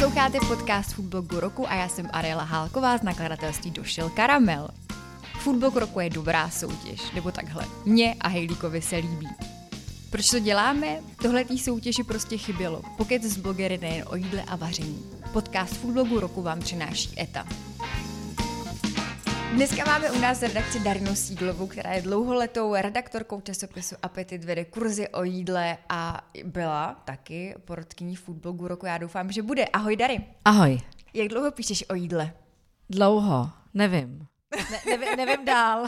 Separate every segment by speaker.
Speaker 1: Posloucháte podcast Foodblogu roku a já jsem Ariela Hálková z nakladatelství Došel Karamel. Foodblog roku je dobrá soutěž, nebo takhle. Mně a Hejlíkovi se líbí. Proč to děláme? Tohle tý soutěži prostě chybělo. Pokud z blogery nejen o jídle a vaření. Podcast Foodblogu roku vám přináší ETA. Dneska máme u nás redakci Darinu Sídlovou, která je dlouholetou redaktorkou časopisu Apetit, vede kurzy o jídle a byla taky porodkyní foodblogu roku. Já doufám, že bude. Ahoj Dary.
Speaker 2: Ahoj.
Speaker 1: Jak dlouho píšeš o jídle?
Speaker 2: Dlouho, nevím. Ne, nevím, nevím dál.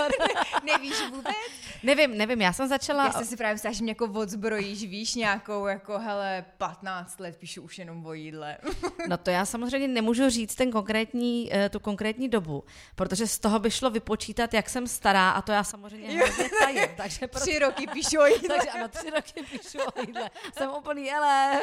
Speaker 1: Nevíš vůbec?
Speaker 2: Nevím, nevím, já jsem začala...
Speaker 1: Já jsem si právě myslela, že mě jako odzbrojíš, víš, nějakou jako, hele, 15 let píšu už jenom o jídle.
Speaker 2: no to já samozřejmě nemůžu říct ten konkrétní, eh, tu konkrétní dobu, protože z toho by šlo vypočítat, jak jsem stará a to já samozřejmě hrozně tajím.
Speaker 1: Takže proto... Tři roky píšu o jídle.
Speaker 2: takže ano, tři roky píšu o jídle. Jsem úplný ele.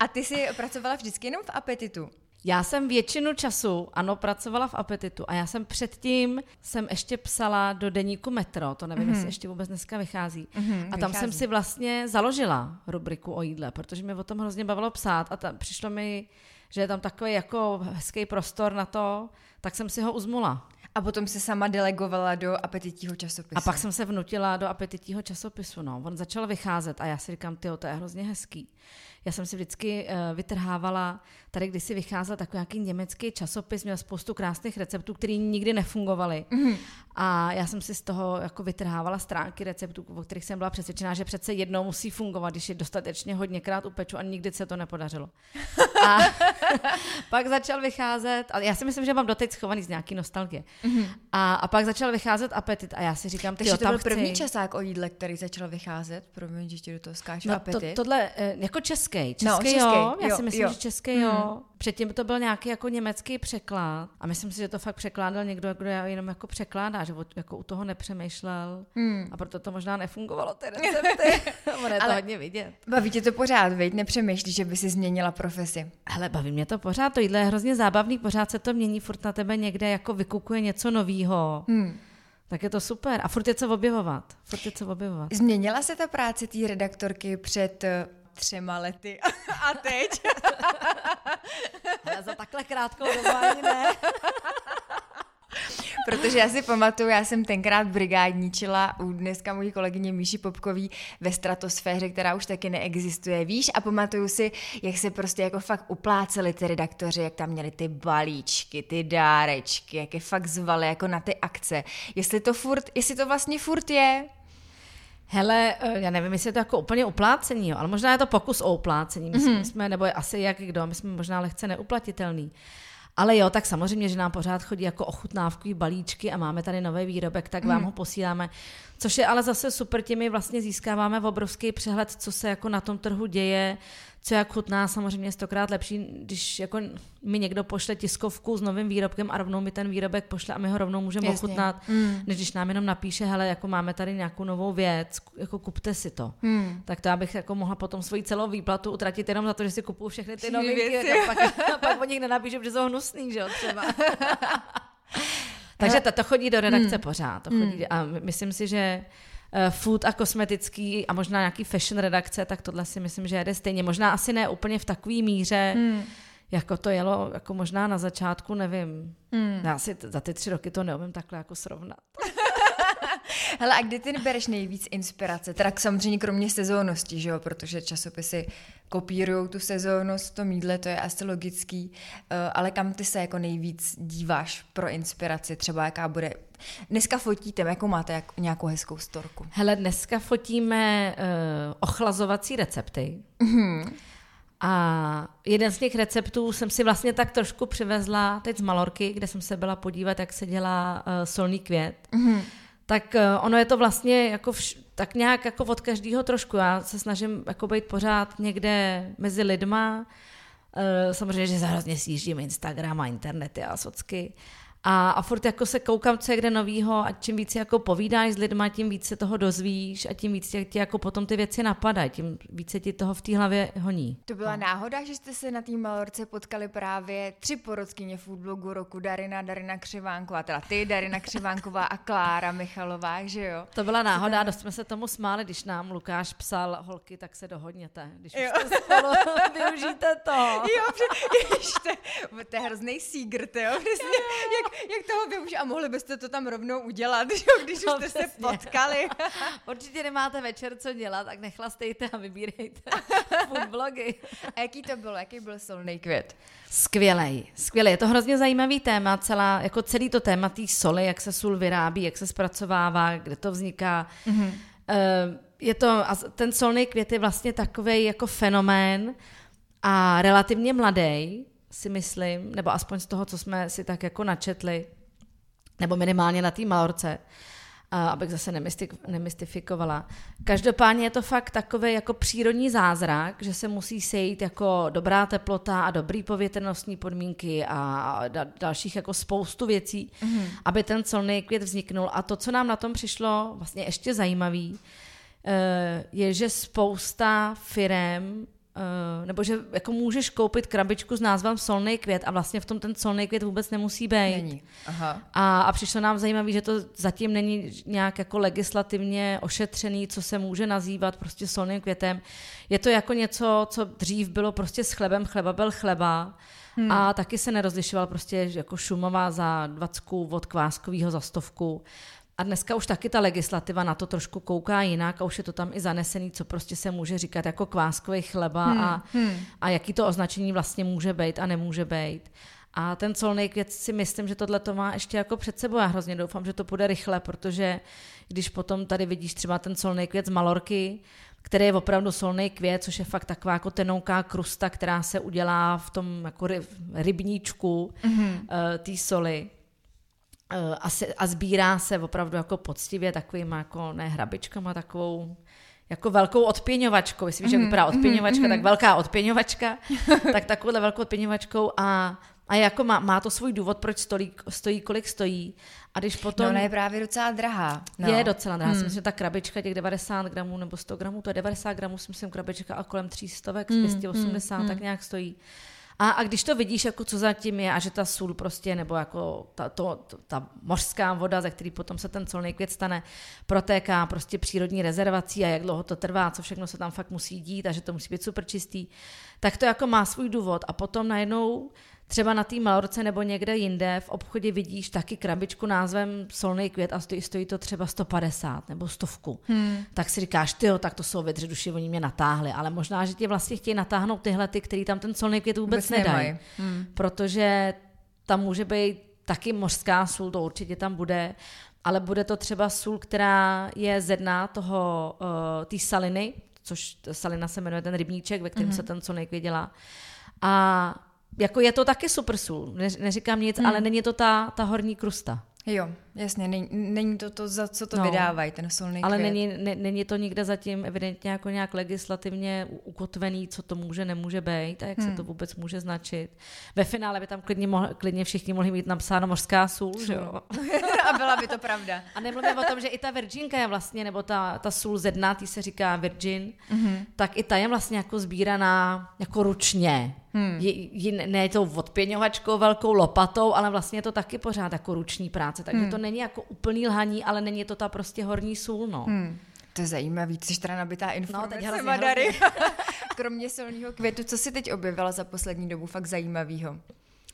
Speaker 1: a ty jsi pracovala vždycky jenom v apetitu?
Speaker 2: Já jsem většinu času, ano, pracovala v Apetitu a já jsem předtím, jsem ještě psala do deníku Metro, to nevím, mm-hmm. jestli ještě vůbec dneska vychází. Mm-hmm, a tam vychází. jsem si vlastně založila rubriku o jídle, protože mě o tom hrozně bavilo psát a tam přišlo mi, že je tam takový jako hezký prostor na to, tak jsem si ho uzmula.
Speaker 1: A potom se sama delegovala do apetitního časopisu.
Speaker 2: A pak jsem se vnutila do apetitního časopisu. No. On začal vycházet a já si říkám, ty to je hrozně hezký. Já jsem si vždycky uh, vytrhávala, tady když si vycházel takový nějaký německý časopis, měl spoustu krásných receptů, které nikdy nefungovaly. Mm-hmm. A já jsem si z toho jako vytrhávala stránky receptů, o kterých jsem byla přesvědčená, že přece jednou musí fungovat, když je dostatečně hodněkrát upeču a nikdy se to nepodařilo. A pak začal vycházet, a já si myslím, že mám doteď schovaný z nějaký nostalgie. Mm-hmm. A, a pak začal vycházet apetit a já si říkám,
Speaker 1: Takže to byl chci... první časák o jídle, který začal vycházet, promiň, že ti do toho skáču no, apetit.
Speaker 2: To, tohle, eh, jako český, český, no, český jo, já jo, si myslím, jo. že český jo. Mm. Předtím to byl nějaký jako německý překlad a myslím si, že to fakt překládal někdo, kdo jenom jako překládá, že jako u toho nepřemýšlel hmm. a proto to možná nefungovalo ty recepty. Ono je to hodně vidět.
Speaker 1: Baví tě to pořád, veď? Nepřemýšlíš, že by si změnila profesi?
Speaker 2: Ale baví mě to pořád, to jídlo je hrozně zábavný, pořád se to mění, furt na tebe někde jako vykukuje něco novýho. Hmm. Tak je to super. A furt je co objevovat. Furt je co objevovat.
Speaker 1: Změnila se ta práce té redaktorky před třema lety a teď.
Speaker 2: Ale za takhle krátkou dobu ani ne.
Speaker 1: Protože já si pamatuju, já jsem tenkrát brigádničila u dneska mojí kolegyně Míši Popkový ve stratosféře, která už taky neexistuje, víš? A pamatuju si, jak se prostě jako fakt upláceli ty redaktoři, jak tam měli ty balíčky, ty dárečky, jak je fakt zvali jako na ty akce. Jestli to furt, jestli to vlastně furt je,
Speaker 2: Hele, eh, já nevím, jestli je to jako úplně uplácení, jo, ale možná je to pokus o uplácení. My mm-hmm. jsme, nebo asi jak kdo, my jsme možná lehce neuplatitelný. Ale jo, tak samozřejmě, že nám pořád chodí jako ochutnávkový balíčky a máme tady nový výrobek, tak vám mm. ho posíláme. Což je ale zase super, těmi vlastně získáváme obrovský přehled, co se jako na tom trhu děje, co jak chutná, samozřejmě stokrát lepší, když jako mi někdo pošle tiskovku s novým výrobkem a rovnou mi ten výrobek pošle a my ho rovnou můžeme ochutnat, mm. než když nám jenom napíše, hele, jako máme tady nějakou novou věc, jako kupte si to. Mm. Tak to já bych jako mohla potom svoji celou výplatu utratit jenom za to, že si kupuju všechny ty novinky a pak, a pak o nich nenapíšu, že jsou hnusný, že jo, třeba. Takže to, to chodí do redakce mm. pořád. To chodí, mm. A myslím si, že food a kosmetický a možná nějaký fashion redakce, tak tohle si myslím, že jede stejně. Možná asi ne úplně v takové míře, hmm. jako to jelo jako možná na začátku, nevím. Hmm. Já si za ty tři roky to neumím takhle jako srovnat.
Speaker 1: Hele, a kdy ty bereš nejvíc inspirace? Teda samozřejmě kromě sezónnosti, že jo? Protože časopisy kopírují tu sezónnost v tom jídle, to je asi logický. Uh, ale kam ty se jako nejvíc díváš pro inspiraci? Třeba jaká bude... Dneska fotíte, jakou máte jak, nějakou hezkou storku?
Speaker 2: Hele, dneska fotíme uh, ochlazovací recepty. Mm-hmm. A jeden z těch receptů jsem si vlastně tak trošku přivezla teď z Malorky, kde jsem se byla podívat, jak se dělá uh, solný květ. Mm-hmm tak eh, ono je to vlastně jako vš- tak nějak jako od každého trošku. Já se snažím jako být pořád někde mezi lidma. Eh, samozřejmě, že se hrozně sjíždím Instagram a internety a socky. A, a furt jako se koukám, co je kde novýho a čím víc jako povídáš s lidma, tím víc se toho dozvíš a tím víc tě, tě jako potom ty věci napadají, tím více ti toho v té hlavě honí.
Speaker 1: To byla no. náhoda, že jste se na té malorce potkali právě tři porodkyně foodblogu roku, Darina, Darina Křivánková, teda ty, Darina Křivánková a Klára Michalová, že jo?
Speaker 2: To byla náhoda, dost jsme se tomu smáli, když nám Lukáš psal, holky, tak se dohodněte, když jo. už spolu, využijte to.
Speaker 1: Jo, to, to je hrozný sígr, jo, přesně, jak, jak toho využít a mohli byste to tam rovnou udělat, že jo, když no, už jste přesně. se potkali.
Speaker 2: Určitě nemáte večer co dělat, tak nechlastejte a vybírejte food blogy.
Speaker 1: A jaký to bylo, jaký byl solný květ?
Speaker 2: Skvělej, skvělej. Je to hrozně zajímavý téma, celá, jako celý to téma té soli, jak se sůl vyrábí, jak se zpracovává, kde to vzniká. Mm-hmm. Je to, a ten solný květ je vlastně takový jako fenomén a relativně mladý, si myslím, nebo aspoň z toho, co jsme si tak jako načetli, nebo minimálně na té malorce, abych zase nemystifikovala. Každopádně je to fakt takový jako přírodní zázrak, že se musí sejít jako dobrá teplota a dobrý povětrnostní podmínky a dalších jako spoustu věcí, mm-hmm. aby ten solný květ vzniknul. A to, co nám na tom přišlo vlastně ještě zajímavý, eh, je, že spousta firem Uh, nebo že jako můžeš koupit krabičku s názvem solný květ a vlastně v tom ten solný květ vůbec nemusí být.
Speaker 1: Není. Aha.
Speaker 2: A, a přišlo nám zajímavé, že to zatím není nějak jako legislativně ošetřený, co se může nazývat prostě solným květem. Je to jako něco, co dřív bylo prostě s chlebem, chleba byl chleba. Hmm. A taky se nerozlišoval prostě jako šumová za dvacku od kváskového za stovku. A dneska už taky ta legislativa na to trošku kouká jinak a už je to tam i zanesený, co prostě se může říkat jako kváskový chleba hmm, a, hmm. a jaký to označení vlastně může být a nemůže být. A ten solný květ si myslím, že tohle to má ještě jako před sebou. Já hrozně doufám, že to půjde rychle, protože když potom tady vidíš třeba ten solný květ z Malorky, který je opravdu solný květ, což je fakt taková jako tenouká krusta, která se udělá v tom jako rybníčku mm-hmm. uh, té soli, a, se, a sbírá se opravdu jako poctivě takovýma jako ne hrabičkama, takovou jako velkou odpěňovačkou, jestli víš, mm, jak mhm, vypadá mhm, odpěňovačka, mm, tak velká odpěňovačka, tak takovouhle velkou odpěňovačkou a, a jako má, má to svůj důvod, proč stojí, stojí, kolik stojí. A když potom...
Speaker 1: No, ona je právě docela drahá. No.
Speaker 2: Je docela drahá. Mm. Myslím, že ta krabička těch 90 gramů nebo 100 gramů, to je 90 gramů, si myslím, krabička a kolem 300, mm, 280, mm, tak nějak stojí. A, a když to vidíš, jako co zatím je a že ta sůl prostě, nebo jako ta, to, to, ta mořská voda, ze který potom se ten solný květ stane, protéká prostě přírodní rezervací a jak dlouho to trvá, co všechno se tam fakt musí dít a že to musí být super čistý, tak to jako má svůj důvod. A potom najednou třeba na té Malorce nebo někde jinde v obchodě vidíš taky krabičku názvem solný květ a stojí, stojí to třeba 150 nebo stovku. Hmm. Tak si říkáš, ty tak to jsou vědře duši, oni mě natáhli, ale možná, že ti vlastně chtějí natáhnout tyhle, ty, který tam ten solný květ vůbec, vůbec nedají. Hmm. Protože tam může být taky mořská sůl, to určitě tam bude, ale bude to třeba sůl, která je ze dna toho, uh, té saliny, což salina se jmenuje ten rybníček, ve kterém mm-hmm. se ten solný květ dělá. A jako je to taky super sůl, ne, neříkám nic, hmm. ale není to ta, ta horní krusta.
Speaker 1: Jo, jasně, není, není to to, za co to no, vydávají, ten solný
Speaker 2: Ale není, ne, není to nikde zatím evidentně jako nějak legislativně ukotvený, co to může, nemůže být a jak hmm. se to vůbec může značit. Ve finále by tam klidně, mohli, klidně všichni mohli mít napsáno mořská sůl, že jo?
Speaker 1: a byla by to pravda.
Speaker 2: A nemluvím o tom, že i ta virginka je vlastně, nebo ta, ta sůl ze dna, tý se říká virgin, mm-hmm. tak i ta je vlastně jako sbíraná jako ručně. Hmm. Je, je, ne tou odpěňovačkou, velkou lopatou, ale vlastně je to taky pořád jako ruční práce. Takže hmm. to není jako úplný lhaní, ale není to ta prostě horní sůl. No. Hmm.
Speaker 1: To je zajímavý, jsi teda nabitá informace,
Speaker 2: no, teď hrozně,
Speaker 1: Madary. Kromě solního květu, co si teď objevila za poslední dobu fakt zajímavého?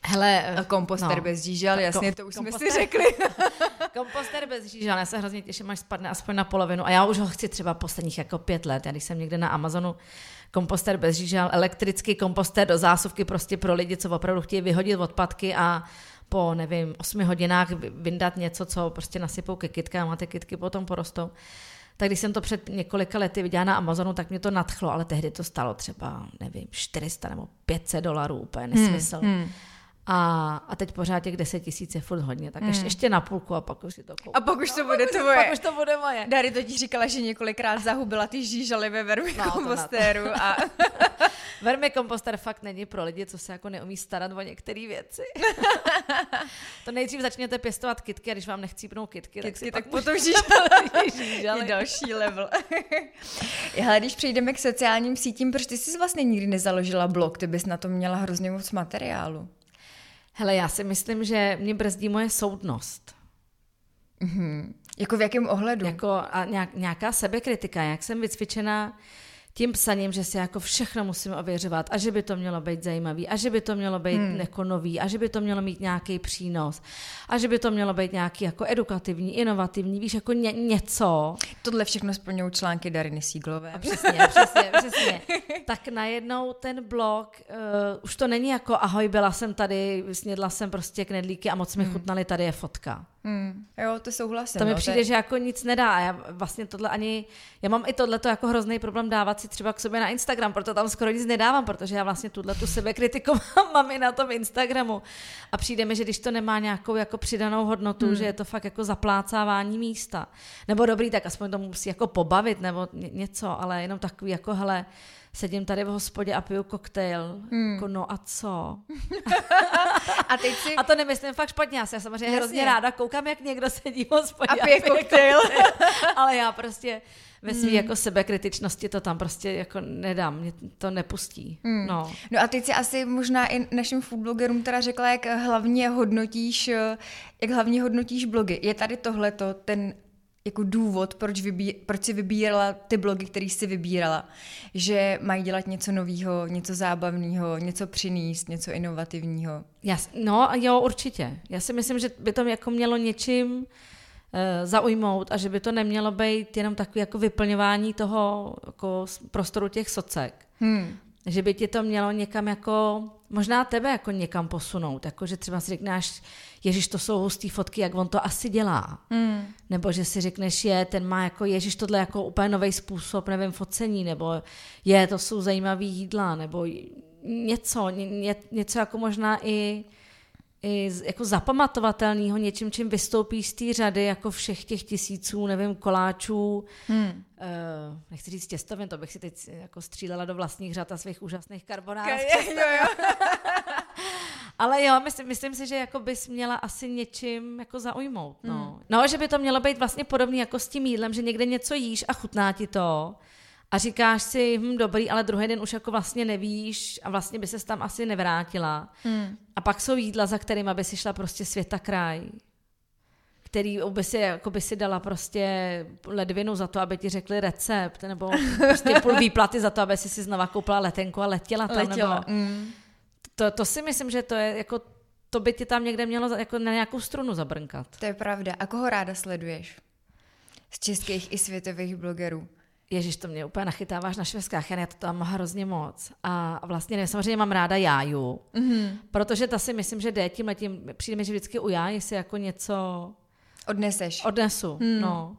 Speaker 2: Hele,
Speaker 1: komposter no, bez žížal, jasně, to už komposter, jsme si řekli.
Speaker 2: komposter bez žížal, já se hrozně těším, až spadne aspoň na polovinu. A já už ho chci třeba posledních jako pět let. Já když jsem někde na Amazonu komposter bez žížal, elektrický komposter do zásuvky prostě pro lidi, co opravdu chtějí vyhodit odpadky a po, nevím, osmi hodinách vyndat něco, co prostě nasypou ke kytkám a ty kytky potom porostou. Tak když jsem to před několika lety viděla na Amazonu, tak mě to nadchlo, ale tehdy to stalo třeba, nevím, 400 nebo 500 dolarů, úplně nesmysl. Hmm, hmm. A, a teď pořád těch 10 tisíc je furt hodně, tak ještě, hmm. ještě na půlku a pak už si to koupím.
Speaker 1: A pak už to bude tvoje.
Speaker 2: Pak už to bude moje.
Speaker 1: Dary to ti říkala, že několikrát zahubila ty žížaly ve vermi no, kompostéru. A...
Speaker 2: Vermikomposter fakt není pro lidi, co se jako neumí starat o některé věci. to nejdřív začněte pěstovat kitky a když vám nechcípnou kitky,
Speaker 1: Kitky,
Speaker 2: tak si
Speaker 1: tak
Speaker 2: pak
Speaker 1: potom
Speaker 2: ale-
Speaker 1: je další level. Hele, když přejdeme k sociálním sítím, proč ty jsi vlastně nikdy nezaložila blog? Ty bys na to měla hrozně moc materiálu.
Speaker 2: Hele, já si myslím, že mě brzdí moje soudnost.
Speaker 1: Jako v jakém ohledu?
Speaker 2: Jako a nějak, nějaká sebekritika, jak jsem vycvičená tím psaním, že si jako všechno musím ověřovat a že by to mělo být zajímavý a že by to mělo být hmm. jako nový a že by to mělo mít nějaký přínos a že by to mělo být nějaký jako edukativní, inovativní, víš, jako ně, něco.
Speaker 1: Tohle všechno splňují články Dariny Sídlové.
Speaker 2: Přesně, přesně, přesně. Tak najednou ten blog, uh, už to není jako ahoj, byla jsem tady, snědla jsem prostě knedlíky a moc mi chutnaly, tady je fotka.
Speaker 1: Hmm. Jo, to souhlasím.
Speaker 2: To mi
Speaker 1: no,
Speaker 2: přijde,
Speaker 1: je-
Speaker 2: že jako nic nedá. A já vlastně tohle ani, já mám i tohle jako hrozný problém dávat si třeba k sobě na Instagram, proto tam skoro nic nedávám, protože já vlastně tuhle tu sebekritiku mám i na tom Instagramu. A přijde mi, že když to nemá nějakou jako přidanou hodnotu, hmm. že je to fakt jako zaplácávání místa. Nebo dobrý, tak aspoň to musí jako pobavit nebo ně, něco, ale jenom takový jako hele, sedím tady v hospodě a piju koktejl. Hmm. Jako no a co?
Speaker 1: A teď si...
Speaker 2: A to nemyslím fakt špatně, já se samozřejmě
Speaker 1: Jasně.
Speaker 2: hrozně ráda koukám, jak někdo sedí v hospodě
Speaker 1: A pije koktejl.
Speaker 2: ale já prostě ve své jako sebekritičnosti to tam prostě jako nedám, mě to nepustí. No.
Speaker 1: No a teď si asi možná i našim foodblogerům teda řekla, jak hlavně hodnotíš, jak hlavně hodnotíš blogy. Je tady tohleto ten jako důvod, proč, vybí, proč si vybírala ty blogy, který si vybírala. Že mají dělat něco nového, něco zábavného, něco přinést, něco inovativního.
Speaker 2: Jas, no jo, určitě. Já si myslím, že by to jako mělo něčím uh, zaujmout a že by to nemělo být jenom takový jako vyplňování toho jako prostoru těch socek.
Speaker 1: Hmm.
Speaker 2: Že by ti to mělo někam jako, možná tebe jako někam posunout, jako že třeba si řekneš, ježiš, to jsou hustý fotky, jak on to asi dělá.
Speaker 1: Hmm.
Speaker 2: Nebo že si řekneš, je, ten má jako, ježiš, tohle jako úplně nový způsob, nevím, focení, nebo je, to jsou zajímavý jídla, nebo něco, ně, ně, něco jako možná i, i jako zapamatovatelného, něčím, čím vystoupíš z té řady, jako všech těch tisíců, nevím, koláčů,
Speaker 1: Hmm.
Speaker 2: uh, nechci říct těstovin, to bych si teď jako střílela do vlastních řad a svých úžasných
Speaker 1: jo.
Speaker 2: Ale jo, myslím, myslím si, že jako bys měla asi něčím jako zaujmout. No. no, že by to mělo být vlastně podobný jako s tím jídlem, že někde něco jíš a chutná ti to a říkáš si, hm, dobrý, ale druhý den už jako vlastně nevíš a vlastně by ses tam asi nevrátila.
Speaker 1: Hmm.
Speaker 2: A pak jsou jídla, za kterými by si šla prostě světa kraj který by si, jako by si dala prostě ledvinu za to, aby ti řekli recept, nebo prostě půl výplaty za to, aby si si znova koupila letenku a letěla tam.
Speaker 1: Letěla.
Speaker 2: Nebo,
Speaker 1: Mm.
Speaker 2: to, to si myslím, že to je jako, to by ti tam někde mělo jako na nějakou strunu zabrnkat.
Speaker 1: To je pravda. A koho ráda sleduješ? Z českých i světových blogerů.
Speaker 2: Ježíš, to mě úplně nachytáváš na švestkách, já to tam mám hrozně moc. A vlastně ne, samozřejmě mám ráda Jáju,
Speaker 1: Mm-hmm.
Speaker 2: protože ta si myslím, že jde tím letím, přijde mi, že vždycky u Jáji si jako něco
Speaker 1: Odneseš.
Speaker 2: odnesu, hmm. no.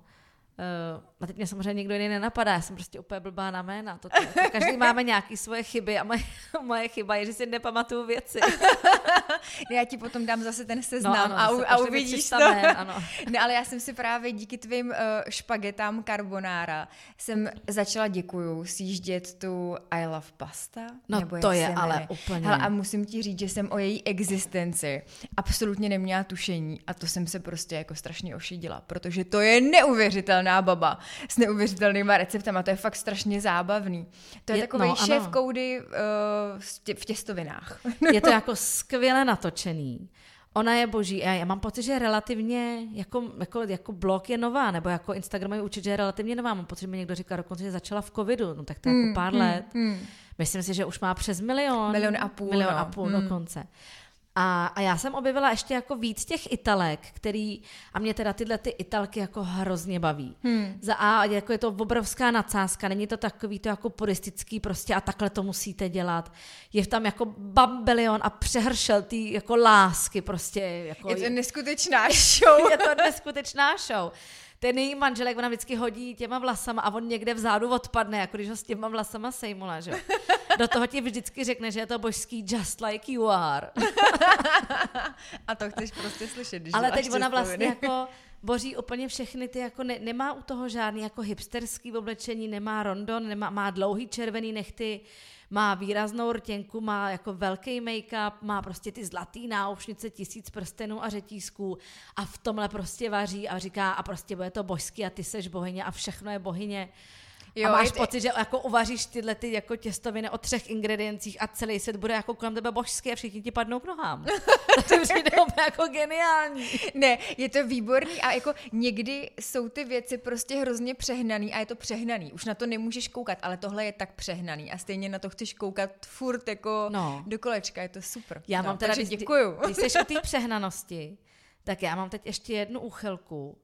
Speaker 2: Uh, a teď mě samozřejmě nikdo jiný nenapadá, já jsem prostě úplně blbá na jména. To, to, to, každý máme nějaké svoje chyby a moje, moje chyba je, že si nepamatuju věci.
Speaker 1: Já ti potom dám zase ten seznam
Speaker 2: ano,
Speaker 1: a, u, a uvidíš
Speaker 2: 300
Speaker 1: to.
Speaker 2: jmén, ano.
Speaker 1: Ne, ale já jsem si právě díky tvým uh, špagetám carbonara jsem začala, děkuju, sjíždět tu I love pasta.
Speaker 2: No
Speaker 1: nebo
Speaker 2: to je ale
Speaker 1: jmenuje.
Speaker 2: úplně-
Speaker 1: Hele, a musím ti říct, že jsem o její existenci absolutně neměla tušení a to jsem se prostě jako strašně ošidila, protože to je neuvěřitelná baba s neuvěřitelnýma receptama, to je fakt strašně zábavný. To je,
Speaker 2: Je-
Speaker 1: takový
Speaker 2: no, ano.
Speaker 1: šéf koudy uh, v těstovinách.
Speaker 2: Je to jako skvěle natočený. Ona je boží. A já mám pocit, že je relativně, jako, jako, jako blog je nová, nebo jako že je relativně nová. Mám pocit, že mi někdo říká dokonce, že začala v covidu, no tak to je jako pár let.
Speaker 1: Hmm.
Speaker 2: Myslím si, že už má přes milion.
Speaker 1: Milion a půl,
Speaker 2: Milion
Speaker 1: no.
Speaker 2: a půl
Speaker 1: Hmm.
Speaker 2: dokonce. A, a já jsem objevila ještě jako víc těch italek, který, a mě teda tyhle ty italky jako hrozně baví.
Speaker 1: Hmm.
Speaker 2: Za A, jako je to obrovská nadsázka, není to takový to jako puristický prostě a takhle to musíte dělat. Je tam jako bambelion a přehršel ty jako lásky prostě. Jako
Speaker 1: Je to neskutečná show.
Speaker 2: je to neskutečná show. Ten její manželek, ona vždycky hodí těma vlasama a on někde vzadu odpadne, jako když ho s těma vlasama sejmula, že. Do toho ti vždycky řekne, že je to božský just like you are.
Speaker 1: A to chceš prostě slyšet, když
Speaker 2: Ale teď ona vlastně jako boří úplně všechny ty, jako ne, nemá u toho žádný jako hipsterský oblečení, nemá rondon, nemá, má dlouhý červený nechty, má výraznou rtěnku, má jako velký make-up, má prostě ty zlatý náušnice, tisíc prstenů a řetízků a v tomhle prostě vaří a říká a prostě bude to božský a ty seš bohyně a všechno je bohyně. Jo, a máš je, pocit, že jako uvaříš tyhle ty jako těstoviny o třech ingrediencích a celý svět bude jako kolem tebe božský a všichni ti padnou k nohám. to přijde jako geniální.
Speaker 1: Ne, je to výborný a jako někdy jsou ty věci prostě hrozně přehnaný a je to přehnaný. Už na to nemůžeš koukat, ale tohle je tak přehnaný a stejně na to chceš koukat furt jako no. do kolečka, je to super.
Speaker 2: Já no, mám teda,
Speaker 1: takže děkuju.
Speaker 2: Když jsi u té přehnanosti, tak já mám teď ještě jednu úchylku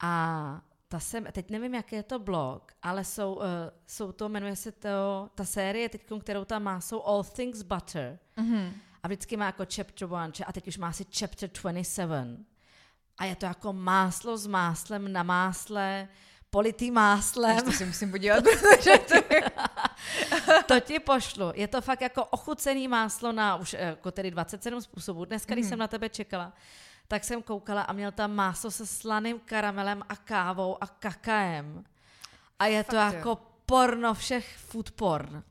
Speaker 2: a ta jsem, teď nevím, jaký je to blog, ale jsou, uh, jsou to, jmenuje se to, ta série, teď, kterou tam má, jsou All Things Butter. Mm-hmm. A vždycky má jako chapter one, a teď už má asi chapter 27. A je to jako máslo s máslem na másle, politý máslem.
Speaker 1: to si musím podívat, protože to
Speaker 2: To ti pošlu. Je to fakt jako ochucený máslo na už jako tedy 27 způsobů. Dneska, když mm. jsem na tebe čekala, tak jsem koukala a měl tam máso se slaným karamelem a kávou a kakaem. A je Fakt to jako jo. porno všech food porn.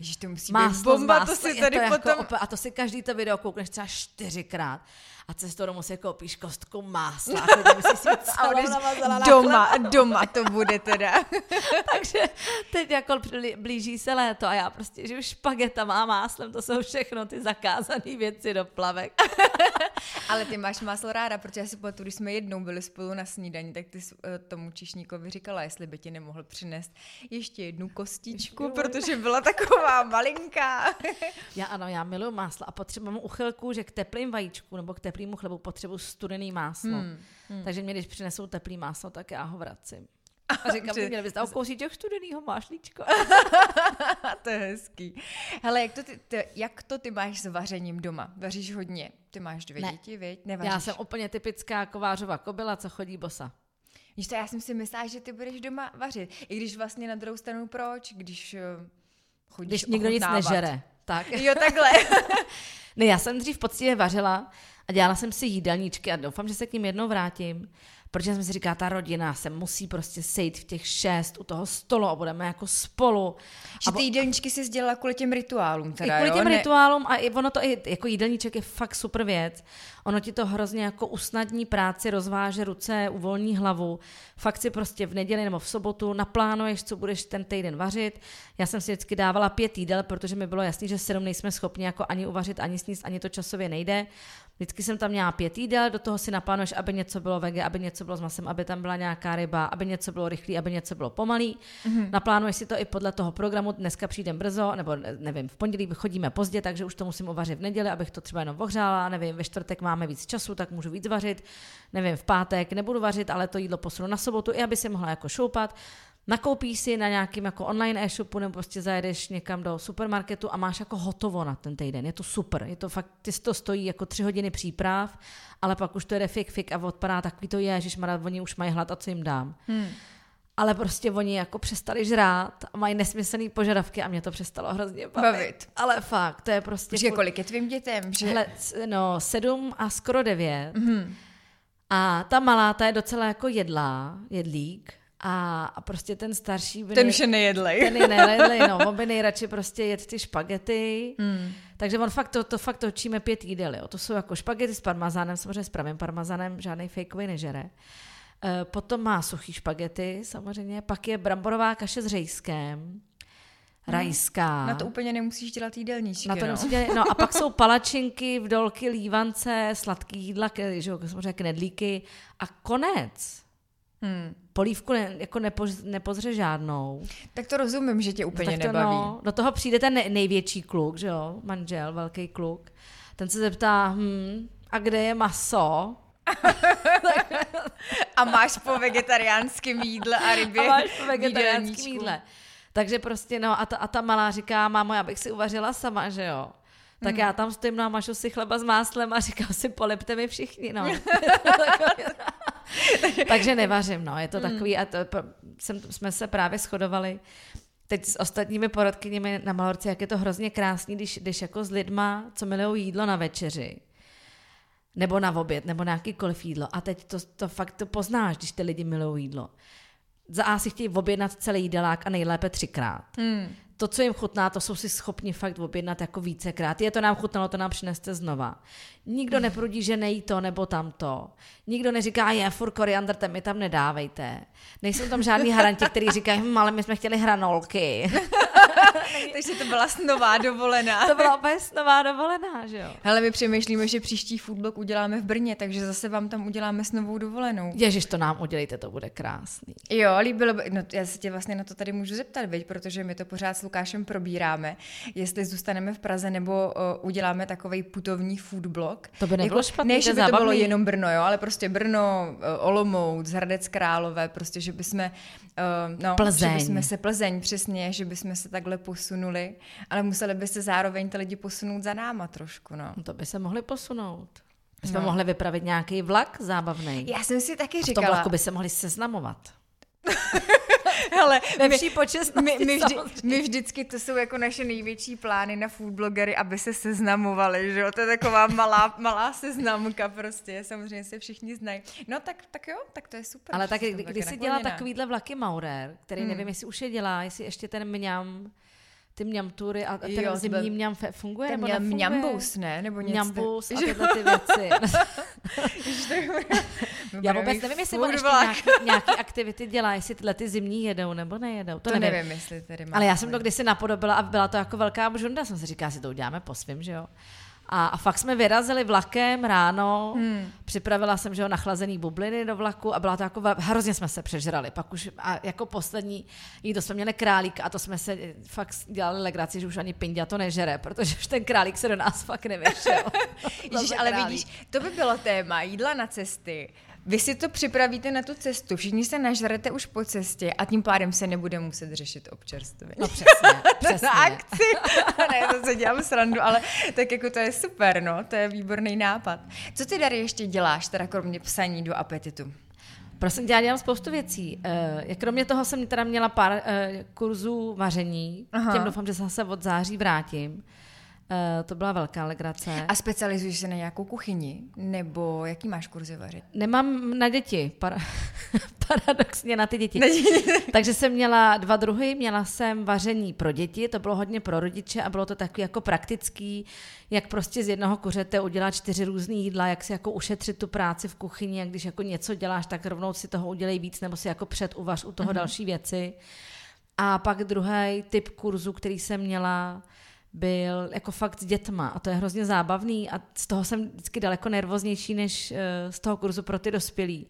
Speaker 1: Ježiš, to musí Máslo být bomba, to si tady to potom... Jako,
Speaker 2: a to si každý to video koukneš třeba čtyřikrát a cestou domů si koupíš kostku másla a si
Speaker 1: a doma, doma to bude teda.
Speaker 2: Takže teď jako blíží se léto a já prostě žiju špagetama a máslem, to jsou všechno ty zakázané věci do plavek.
Speaker 1: Ale ty máš máslo ráda, protože já si pamatuju, když jsme jednou byli spolu na snídaní, tak ty eh, tomu čišníkovi říkala, jestli by ti nemohl přinést ještě jednu kostičku, protože byla taková malinká.
Speaker 2: já ano, já miluji máslo a potřebuji uchylku, že k teplým vajíčku nebo k teplýmu chlebu potřebuji studený máslo. Hmm, hmm. Takže mě, když přinesou teplý máslo, tak já ho vracím. A říkám, že měli byste těch studenýho mášlíčko.
Speaker 1: to je hezký. Hele, jak to, ty, ty, jak to ty máš s vařením doma? Vaříš hodně? Ty máš dvě ne. děti, viď?
Speaker 2: Nevaříš? Já jsem úplně typická kovářová kobila, co chodí bosa.
Speaker 1: Víš to, já jsem si myslela, že ty budeš doma vařit. I když vlastně na druhou stranu proč, když uh, chodíš
Speaker 2: Když nikdo nic nežere. Tak.
Speaker 1: Jo, takhle.
Speaker 2: ne, já jsem dřív poctivě vařila a dělala jsem si jídelníčky a doufám, že se k ním jednou vrátím, protože jsem si říká, ta rodina se musí prostě sejít v těch šest u toho stolu a budeme jako spolu.
Speaker 1: Že ty jídelníčky si dělala kvůli těm rituálům teda,
Speaker 2: I kvůli
Speaker 1: jo?
Speaker 2: těm ne... rituálům a i ono to i, jako jídelníček je fakt super věc. Ono ti to hrozně jako usnadní práci, rozváže ruce, uvolní hlavu. Fakt si prostě v neděli nebo v sobotu naplánuješ, co budeš ten týden vařit. Já jsem si vždycky dávala pět jídel, protože mi bylo jasný, že sedm nejsme schopni jako ani uvařit, ani sníst, ani to časově nejde. Vždycky jsem tam měla pět jídel, do toho si naplánuješ, aby něco bylo vege, aby něco bylo s masem, aby tam byla nějaká ryba, aby něco bylo rychlý, aby něco bylo pomalý. Mm-hmm. Naplánuješ si to i podle toho programu. Dneska přijdem brzo, nebo nevím, v pondělí chodíme pozdě, takže už to musím uvařit v neděli, abych to třeba jenom ohřála. Nevím, ve čtvrtek máme víc času, tak můžu víc vařit. Nevím, v pátek nebudu vařit, ale to jídlo posunu na sobotu, i aby si mohla jako šoupat nakoupíš si na nějakým jako online e-shopu nebo prostě zajedeš někam do supermarketu a máš jako hotovo na ten týden. Je to super. Je to fakt, ty to stojí jako tři hodiny příprav, ale pak už to jde fik, fik a odpadá takový to je, že oni už mají hlad a co jim dám. Hmm. Ale prostě oni jako přestali žrát a mají nesmyslné požadavky a mě to přestalo hrozně bavit. bavit. Ale fakt, to je prostě...
Speaker 1: Že kolik je tvým dětem? Že...
Speaker 2: Hele, no, sedm a skoro devět. Mm-hmm. A ta malá, ta je docela jako jedlá, jedlík. A, a prostě ten starší by...
Speaker 1: Ten už je nejedlej.
Speaker 2: Ten je nejedlej, no. On by nejradši prostě jet ty špagety. Hmm. Takže on fakt to, to fakt točíme pět jídel, jo. To jsou jako špagety s parmazánem, samozřejmě s pravým parmazánem, žádný fakeový nežere. E, potom má suchý špagety, samozřejmě. Pak je bramborová kaše s řejskem. Hmm. Rajská.
Speaker 1: Na to úplně nemusíš dělat jídelníčky.
Speaker 2: Na to no. Nemusíš dělat, no a pak jsou palačinky, vdolky, lívance, sladký jídla, že, samozřejmě knedlíky a konec. Hmm. Polívku ne, jako nepoz, nepozře žádnou.
Speaker 1: Tak to rozumím, že tě úplně no, to, nebaví. No,
Speaker 2: do toho přijde ten největší kluk, že jo, manžel, velký kluk. Ten se zeptá, hm, a kde je maso?
Speaker 1: a máš po vegetariánském jídle a rybě
Speaker 2: A máš po vegetariánském jídle. Takže prostě, no a ta, a ta malá říká, mámo, já bych si uvařila sama, že jo. Tak mm. já tam stojím na mašu si chleba s máslem a říkám si, polepte mi všichni, no. Takže nevařím, no, je to hmm. takový, a to, jsem, jsme se právě shodovali teď s ostatními porodkyněmi na Malorci, jak je to hrozně krásný, když jdeš jako s lidma, co milují jídlo na večeři. nebo na oběd, nebo na jakýkoliv jídlo. A teď to, to fakt to poznáš, když ty lidi milují jídlo. Za A si chtějí objednat celý jídelák a nejlépe třikrát. Hmm. To, co jim chutná, to jsou si schopni fakt objednat jako vícekrát. Je to nám chutnalo, to nám přineste znova. Nikdo neprudí, že nejí to nebo tamto. Nikdo neříká, je, furt koriandr, ten mi tam nedávejte. Nejsou tam žádní haranti, kteří říkají, hm, ale my jsme chtěli hranolky.
Speaker 1: Takže to byla snová dovolená.
Speaker 2: to byla úplně snová dovolená, že jo.
Speaker 1: Hele, my přemýšlíme, že příští foodblog uděláme v Brně, takže zase vám tam uděláme s novou dovolenou.
Speaker 2: Ježiš, to nám udělejte, to bude krásný.
Speaker 1: Jo, líbilo by, no já se tě vlastně na to tady můžu zeptat, veď, protože my to pořád s Lukášem probíráme, jestli zůstaneme v Praze nebo uh, uděláme takový putovní foodblog.
Speaker 2: To by nebylo jako, špatný,
Speaker 1: Ne, že by to bylo jenom Brno, jo, ale prostě Brno, uh, Olomouc, Hradec Králové, prostě, že bychom, uh, no,
Speaker 2: Plzeň.
Speaker 1: že bychom se Plzeň, přesně, že bychom se takhle posunuli, ale museli by se zároveň ty lidi posunout za náma trošku, no.
Speaker 2: no to by se mohli posunout. My jsme no. mohli vypravit nějaký vlak zábavný.
Speaker 1: Já jsem si taky říkala.
Speaker 2: A v tom vlaku by se mohli seznamovat.
Speaker 1: Ale
Speaker 2: ve vší počestnosti
Speaker 1: my, my, vždy, my vždycky, to jsou jako naše největší plány na foodblogery, aby se seznamovali, že jo, to je taková malá, malá seznamka prostě, samozřejmě se všichni znají. No tak, tak jo, tak to je super.
Speaker 2: Ale tak, kdy, když si dělá takovýhle vlaky Maurer, který hmm. nevím, jestli už je dělá, jestli ještě ten mňam, ty mňamtury a ten jo, zimní mňam funguje
Speaker 1: ten
Speaker 2: nebo nefunguje?
Speaker 1: Mňambus, ne? Nebo něco.
Speaker 2: Mňambus a tyhle ty věci. Já vůbec nevím, jestli on ještě nějaký, nějaký aktivity dělá, jestli tyhle ty zimní jedou nebo nejedou.
Speaker 1: To, to nevím. nevím, jestli tedy
Speaker 2: Ale já jsem to kdysi napodobila a byla to jako velká bžunda, jsem si říkala, si to uděláme po svým, že jo. A, a fakt jsme vyrazili vlakem ráno, hmm. připravila jsem, že jo, nachlazený bubliny do vlaku a byla to jako, hrozně jsme se přežrali. Pak už a jako poslední jídlo jsme měli králíka a to jsme se fakt dělali legraci, že už ani pindia to nežere, protože už ten králík se do nás fakt nevěšel.
Speaker 1: Ježíš, ale vidíš, to by bylo téma, jídla na cesty. Vy si to připravíte na tu cestu, všichni se nažrete už po cestě a tím pádem se nebude muset řešit občerstvení.
Speaker 2: No přesně, přesně.
Speaker 1: na akci. ne, to se dělám srandu, ale tak jako to je super, no, to je výborný nápad. Co ty tady ještě děláš, teda kromě psaní do apetitu?
Speaker 2: Prosím já dělám spoustu věcí. Uh, kromě toho jsem teda měla pár uh, kurzů vaření. Aha. Těm doufám, že se zase od září vrátím. Uh, to byla velká legrace.
Speaker 1: A specializuješ se na nějakou kuchyni? Nebo jaký máš kurzy vařit?
Speaker 2: Nemám na děti, para, paradoxně na ty děti. Takže jsem měla dva druhy, měla jsem vaření pro děti, to bylo hodně pro rodiče a bylo to takový jako praktický, jak prostě z jednoho kuřete udělat čtyři různé jídla, jak si jako ušetřit tu práci v kuchyni, jak když jako něco děláš, tak rovnou si toho udělej víc, nebo si jako předuvaž u toho uh-huh. další věci. A pak druhý typ kurzu, který jsem měla, byl jako fakt s dětma a to je hrozně zábavný a z toho jsem vždycky daleko nervóznější než eh, z toho kurzu pro ty dospělí.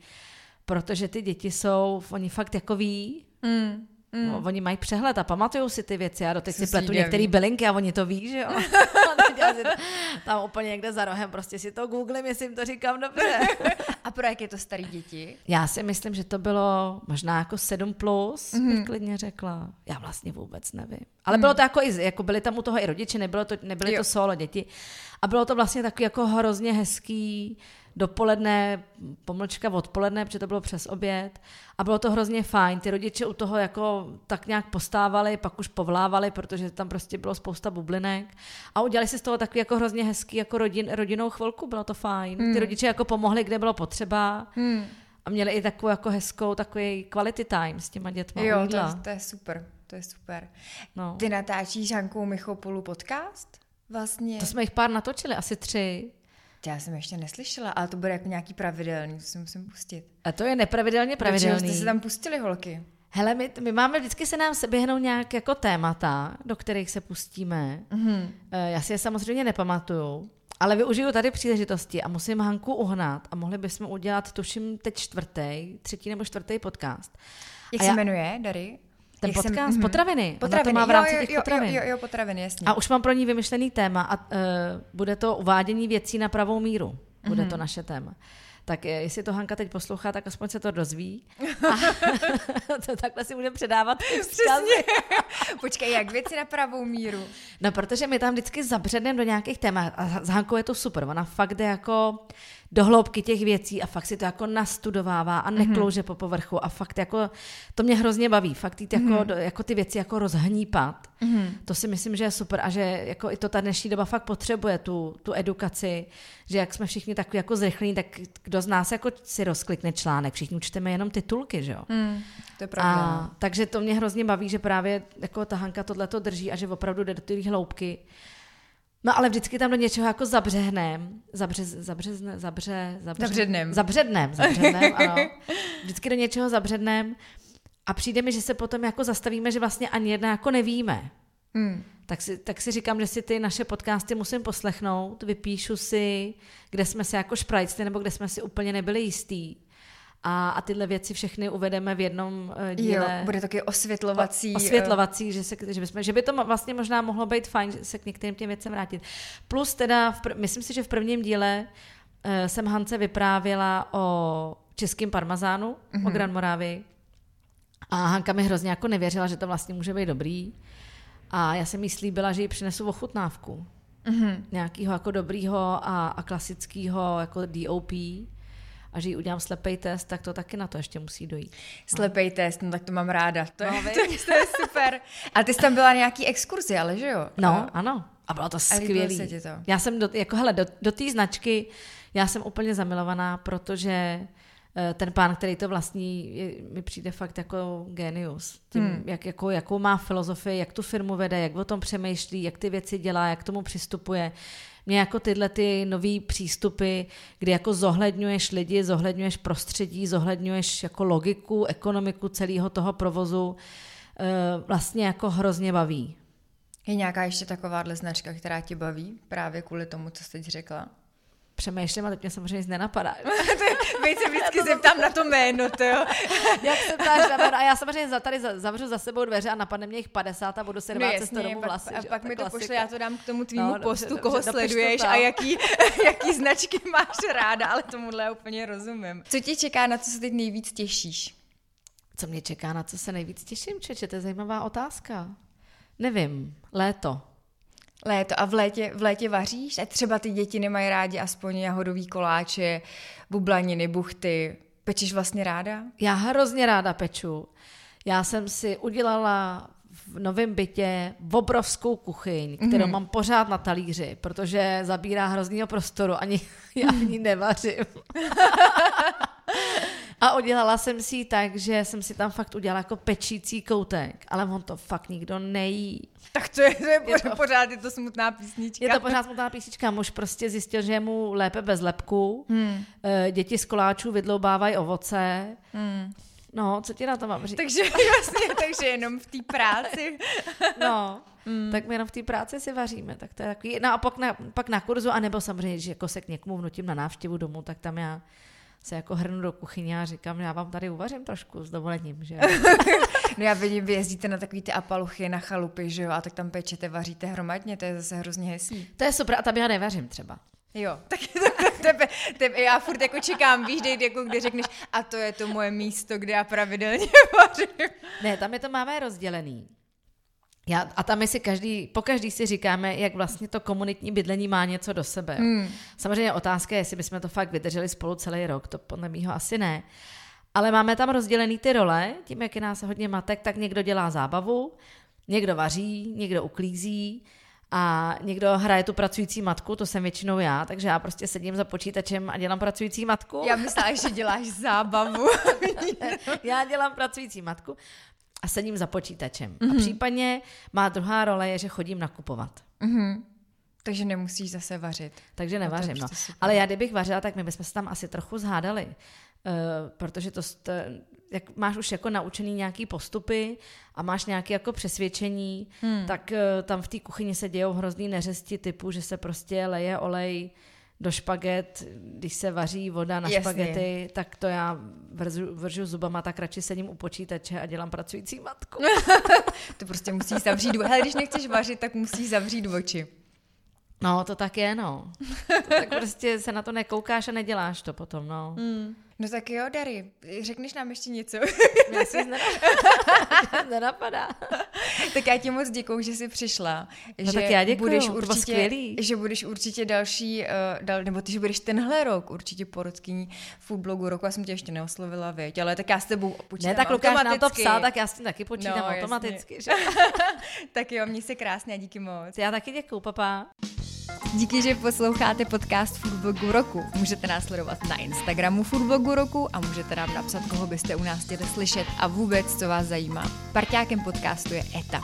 Speaker 2: Protože ty děti jsou, oni fakt jako ví, mm. Mm. No, oni mají přehled a pamatují si ty věci. Já doteď si pletu některé bylinky a oni to ví, že jo. tam úplně někde za rohem prostě si to googlím, jestli jim to říkám dobře.
Speaker 1: a pro jak je to starý děti?
Speaker 2: Já si myslím, že to bylo možná jako 7 plus, mm-hmm. bych klidně řekla. Já vlastně vůbec nevím. Ale mm. bylo to jako, i, jako byli tam u toho i rodiče, nebylo to, nebyly jo. to solo děti. A bylo to vlastně takový jako hrozně hezký, dopoledne, pomlčka odpoledne, protože to bylo přes oběd a bylo to hrozně fajn. Ty rodiče u toho jako tak nějak postávali, pak už povlávali, protože tam prostě bylo spousta bublinek a udělali si z toho takový jako hrozně hezký jako rodin, rodinnou chvilku, bylo to fajn. Hmm. Ty rodiče jako pomohli, kde bylo potřeba. Hmm. A měli i takovou jako hezkou, takový quality time s těma dětma.
Speaker 1: Jo, to, to je super, to je super. No. Ty natáčíš Hankou Michopolu podcast? Vlastně.
Speaker 2: To jsme jich pár natočili, asi tři.
Speaker 1: Já jsem ještě neslyšela, ale to bude jako nějaký pravidelný, to si musím pustit.
Speaker 2: A to je nepravidelně pravidelný.
Speaker 1: Protože jste se tam pustili, holky?
Speaker 2: Hele, my, my máme, vždycky se nám běhnou nějak jako témata, do kterých se pustíme. Mm-hmm. Já si je samozřejmě nepamatuju, ale využiju tady příležitosti a musím Hanku uhnat a mohli bychom udělat, tuším, teď čtvrtý, třetí nebo čtvrtý podcast.
Speaker 1: Jak a se já, jmenuje, Dary?
Speaker 2: Ten podcast? Jsem, mm-hmm. Potraviny.
Speaker 1: Potraviny.
Speaker 2: To má v rámci jo, jo,
Speaker 1: těch
Speaker 2: potravin.
Speaker 1: Jo, jo, jo, potraviny, jasně.
Speaker 2: A už mám pro ní vymyšlený téma a uh, bude to uvádění věcí na pravou míru. Bude mm-hmm. to naše téma. Tak jestli to Hanka teď poslouchá, tak aspoň se to dozví. A to takhle si budeme předávat
Speaker 1: Přesně. Počkej, jak věci na pravou míru?
Speaker 2: No, protože my tam vždycky zabředneme do nějakých témat a s Hankou je to super. Ona fakt jde jako do hloubky těch věcí a fakt si to jako nastudovává a neklouže mm-hmm. po povrchu a fakt jako, to mě hrozně baví, fakt jít jako, mm-hmm. jako ty věci jako rozhnípat. Mm-hmm. To si myslím, že je super a že jako i to ta dnešní doba fakt potřebuje tu, tu edukaci, že jak jsme všichni takový jako zrychlení, tak kdo z nás jako si rozklikne článek, všichni čteme jenom titulky, že jo? Mm,
Speaker 1: to je pravda. A,
Speaker 2: no. takže to mě hrozně baví, že právě jako ta Hanka tohle to drží a že opravdu jde do těch hloubky. No ale vždycky tam do něčeho jako zabřehnem, zabře, zabřezne, zabře, zabře,
Speaker 1: zabřednem.
Speaker 2: Zabřednem, zabřednem, ano. Vždycky do něčeho zabřednem a přijde mi, že se potom jako zastavíme, že vlastně ani jedna jako nevíme. Hmm. Tak, si, tak si říkám, že si ty naše podcasty musím poslechnout, vypíšu si, kde jsme se jako šprajcli, nebo kde jsme si úplně nebyli jistý a, a tyhle věci všechny uvedeme v jednom uh, díle.
Speaker 1: Jo, bude taky osvětlovací.
Speaker 2: O, osvětlovací, že, se, že, bychom, že by to vlastně možná mohlo být fajn se k některým těm věcem vrátit. Plus teda, v, myslím si, že v prvním díle uh, jsem Hance vyprávěla o českém parmazánu, mm-hmm. o Gran Moravi. A Hanka mi hrozně jako nevěřila, že to vlastně může být dobrý. A já jsem jí slíbila, že jí přinesu ochutnávku. Mm-hmm. Nějakého jako dobrýho a, a klasického jako DOP a že jí udělám slepej test, tak to taky na to ještě musí dojít.
Speaker 1: Slepej no. test, no tak to mám ráda. To, no, je, to, to je super. A ty jsi tam byla nějaký exkurzi, ale že jo?
Speaker 2: No, a... ano. A bylo to skvělé. Já jsem do, jako hele, do, do té značky, já jsem úplně zamilovaná, protože eh, ten pán, který to vlastní, je, mi přijde fakt jako genius. Tím, hmm. jak, jako, jakou má filozofii, jak tu firmu vede, jak o tom přemýšlí, jak ty věci dělá, jak tomu přistupuje mě jako tyhle ty nový přístupy, kdy jako zohledňuješ lidi, zohledňuješ prostředí, zohledňuješ jako logiku, ekonomiku celého toho provozu, eh, vlastně jako hrozně baví.
Speaker 1: Je nějaká ještě takováhle značka, která tě baví právě kvůli tomu, co jsi teď řekla?
Speaker 2: Přemýšlím a teď mě samozřejmě nic nenapadá.
Speaker 1: Víc se vždycky zeptám na to jméno, to jo.
Speaker 2: Jak se ptáš a já samozřejmě za, tady zavřu za sebou dveře a napadne mě jich 50 a budu se rvát no cestou domů vlasy.
Speaker 1: A pak mi to pošle, já to dám k tomu tvýmu no, postu, dobře, koho dobře, sleduješ a jaký, jaký značky máš ráda, ale tomuhle já úplně rozumím. Co tě čeká, na co se teď nejvíc těšíš?
Speaker 2: Co mě čeká, na co se nejvíc těším, čeče, to je zajímavá otázka. Nevím, léto.
Speaker 1: Léto. A v létě, v létě vaříš? A třeba ty děti nemají rádi aspoň jahodový koláče, bublaniny, buchty. Pečeš vlastně ráda?
Speaker 2: Já hrozně ráda peču. Já jsem si udělala v novém bytě obrovskou kuchyň, kterou mm. mám pořád na talíři, protože zabírá hroznýho prostoru, ani já v ní nevařím. A udělala jsem si ji tak, že jsem si tam fakt udělala jako pečící koutek, ale on to fakt nikdo nejí.
Speaker 1: Tak to je, to je, je to, pořád, je to smutná písnička.
Speaker 2: Je to pořád smutná písnička. Muž prostě zjistil, že je mu lépe bez lepku. Hmm. Eh, děti z koláčů vydloubávají ovoce. Hmm. No, co ti na to mám říct?
Speaker 1: Takže vlastně, takže jenom v té práci.
Speaker 2: no, mm. tak my jenom v té práci si vaříme, tak to je takový, no a pak na, pak na kurzu, anebo samozřejmě, že jako se k někomu vnutím na návštěvu domů, tak tam já se jako hrnu do kuchyně a říkám, já vám tady uvařím trošku s dovolením, že
Speaker 1: No já vidím, vy jezdíte na takový ty apaluchy na chalupy, že jo, a tak tam pečete, vaříte hromadně, to je zase hrozně hezký.
Speaker 2: To je super, a tam já nevařím třeba.
Speaker 1: Jo, tak tebe, tebe, já furt jako čekám, víš, dej, jako kdy řekneš, a to je to moje místo, kde já pravidelně vařím.
Speaker 2: Ne, tam je to máme rozdělený. Já, a tam my si každý, po každý si říkáme, jak vlastně to komunitní bydlení má něco do sebe. Hmm. Samozřejmě otázka je, jestli bychom to fakt vydrželi spolu celý rok, to podle mýho asi ne. Ale máme tam rozdělený ty role, tím, jak je nás hodně matek, tak někdo dělá zábavu, někdo vaří, někdo uklízí, a někdo hraje tu pracující matku, to jsem většinou já, takže já prostě sedím za počítačem a dělám pracující matku.
Speaker 1: Já myslela, že děláš zábavu.
Speaker 2: já dělám pracující matku a sedím za počítačem. Mm-hmm. A mhm. případně má druhá role je, že chodím nakupovat. Mm-hmm.
Speaker 1: Takže nemusíš zase vařit.
Speaker 2: Takže nevařím, no. Prostě Ale já kdybych vařila, tak my bychom se tam asi trochu zhádali. Uh, protože to, to, jak máš už jako naučený nějaký postupy a máš nějaké jako přesvědčení, hmm. tak uh, tam v té kuchyni se dějou hrozný neřesti typu, že se prostě leje olej do špaget, když se vaří voda na Jasně. špagety, tak to já vržu, vržu zubama, tak radši sedím u počítače a dělám pracující matku.
Speaker 1: to prostě musíš zavřít, hele, když nechceš vařit, tak musíš zavřít oči.
Speaker 2: No, to tak je, no. To tak prostě se na to nekoukáš a neděláš to potom, no.
Speaker 1: Mm. No tak jo, Dary, řekneš nám ještě něco?
Speaker 2: Já si nenapadá.
Speaker 1: tak já ti moc děkuju, že jsi přišla.
Speaker 2: No že tak já děkuju, budeš
Speaker 1: určitě,
Speaker 2: skvělý.
Speaker 1: Že budeš určitě další, uh, dal, nebo ty, že budeš tenhle rok určitě porodkyní foodblogu roku. Já jsem tě ještě neoslovila, věď, ale tak já s tebou počítám
Speaker 2: Ne, tak Lukáš nám to psal, tak já s tím taky počítám no, automaticky. Že?
Speaker 1: tak jo, měj se krásně a díky moc.
Speaker 2: Já taky děkuju, papa.
Speaker 1: Díky, že posloucháte podcast Foodblogu roku. Můžete nás sledovat na Instagramu Foodblogu roku a můžete nám napsat, koho byste u nás chtěli slyšet a vůbec, co vás zajímá. Parťákem podcastu je ETA.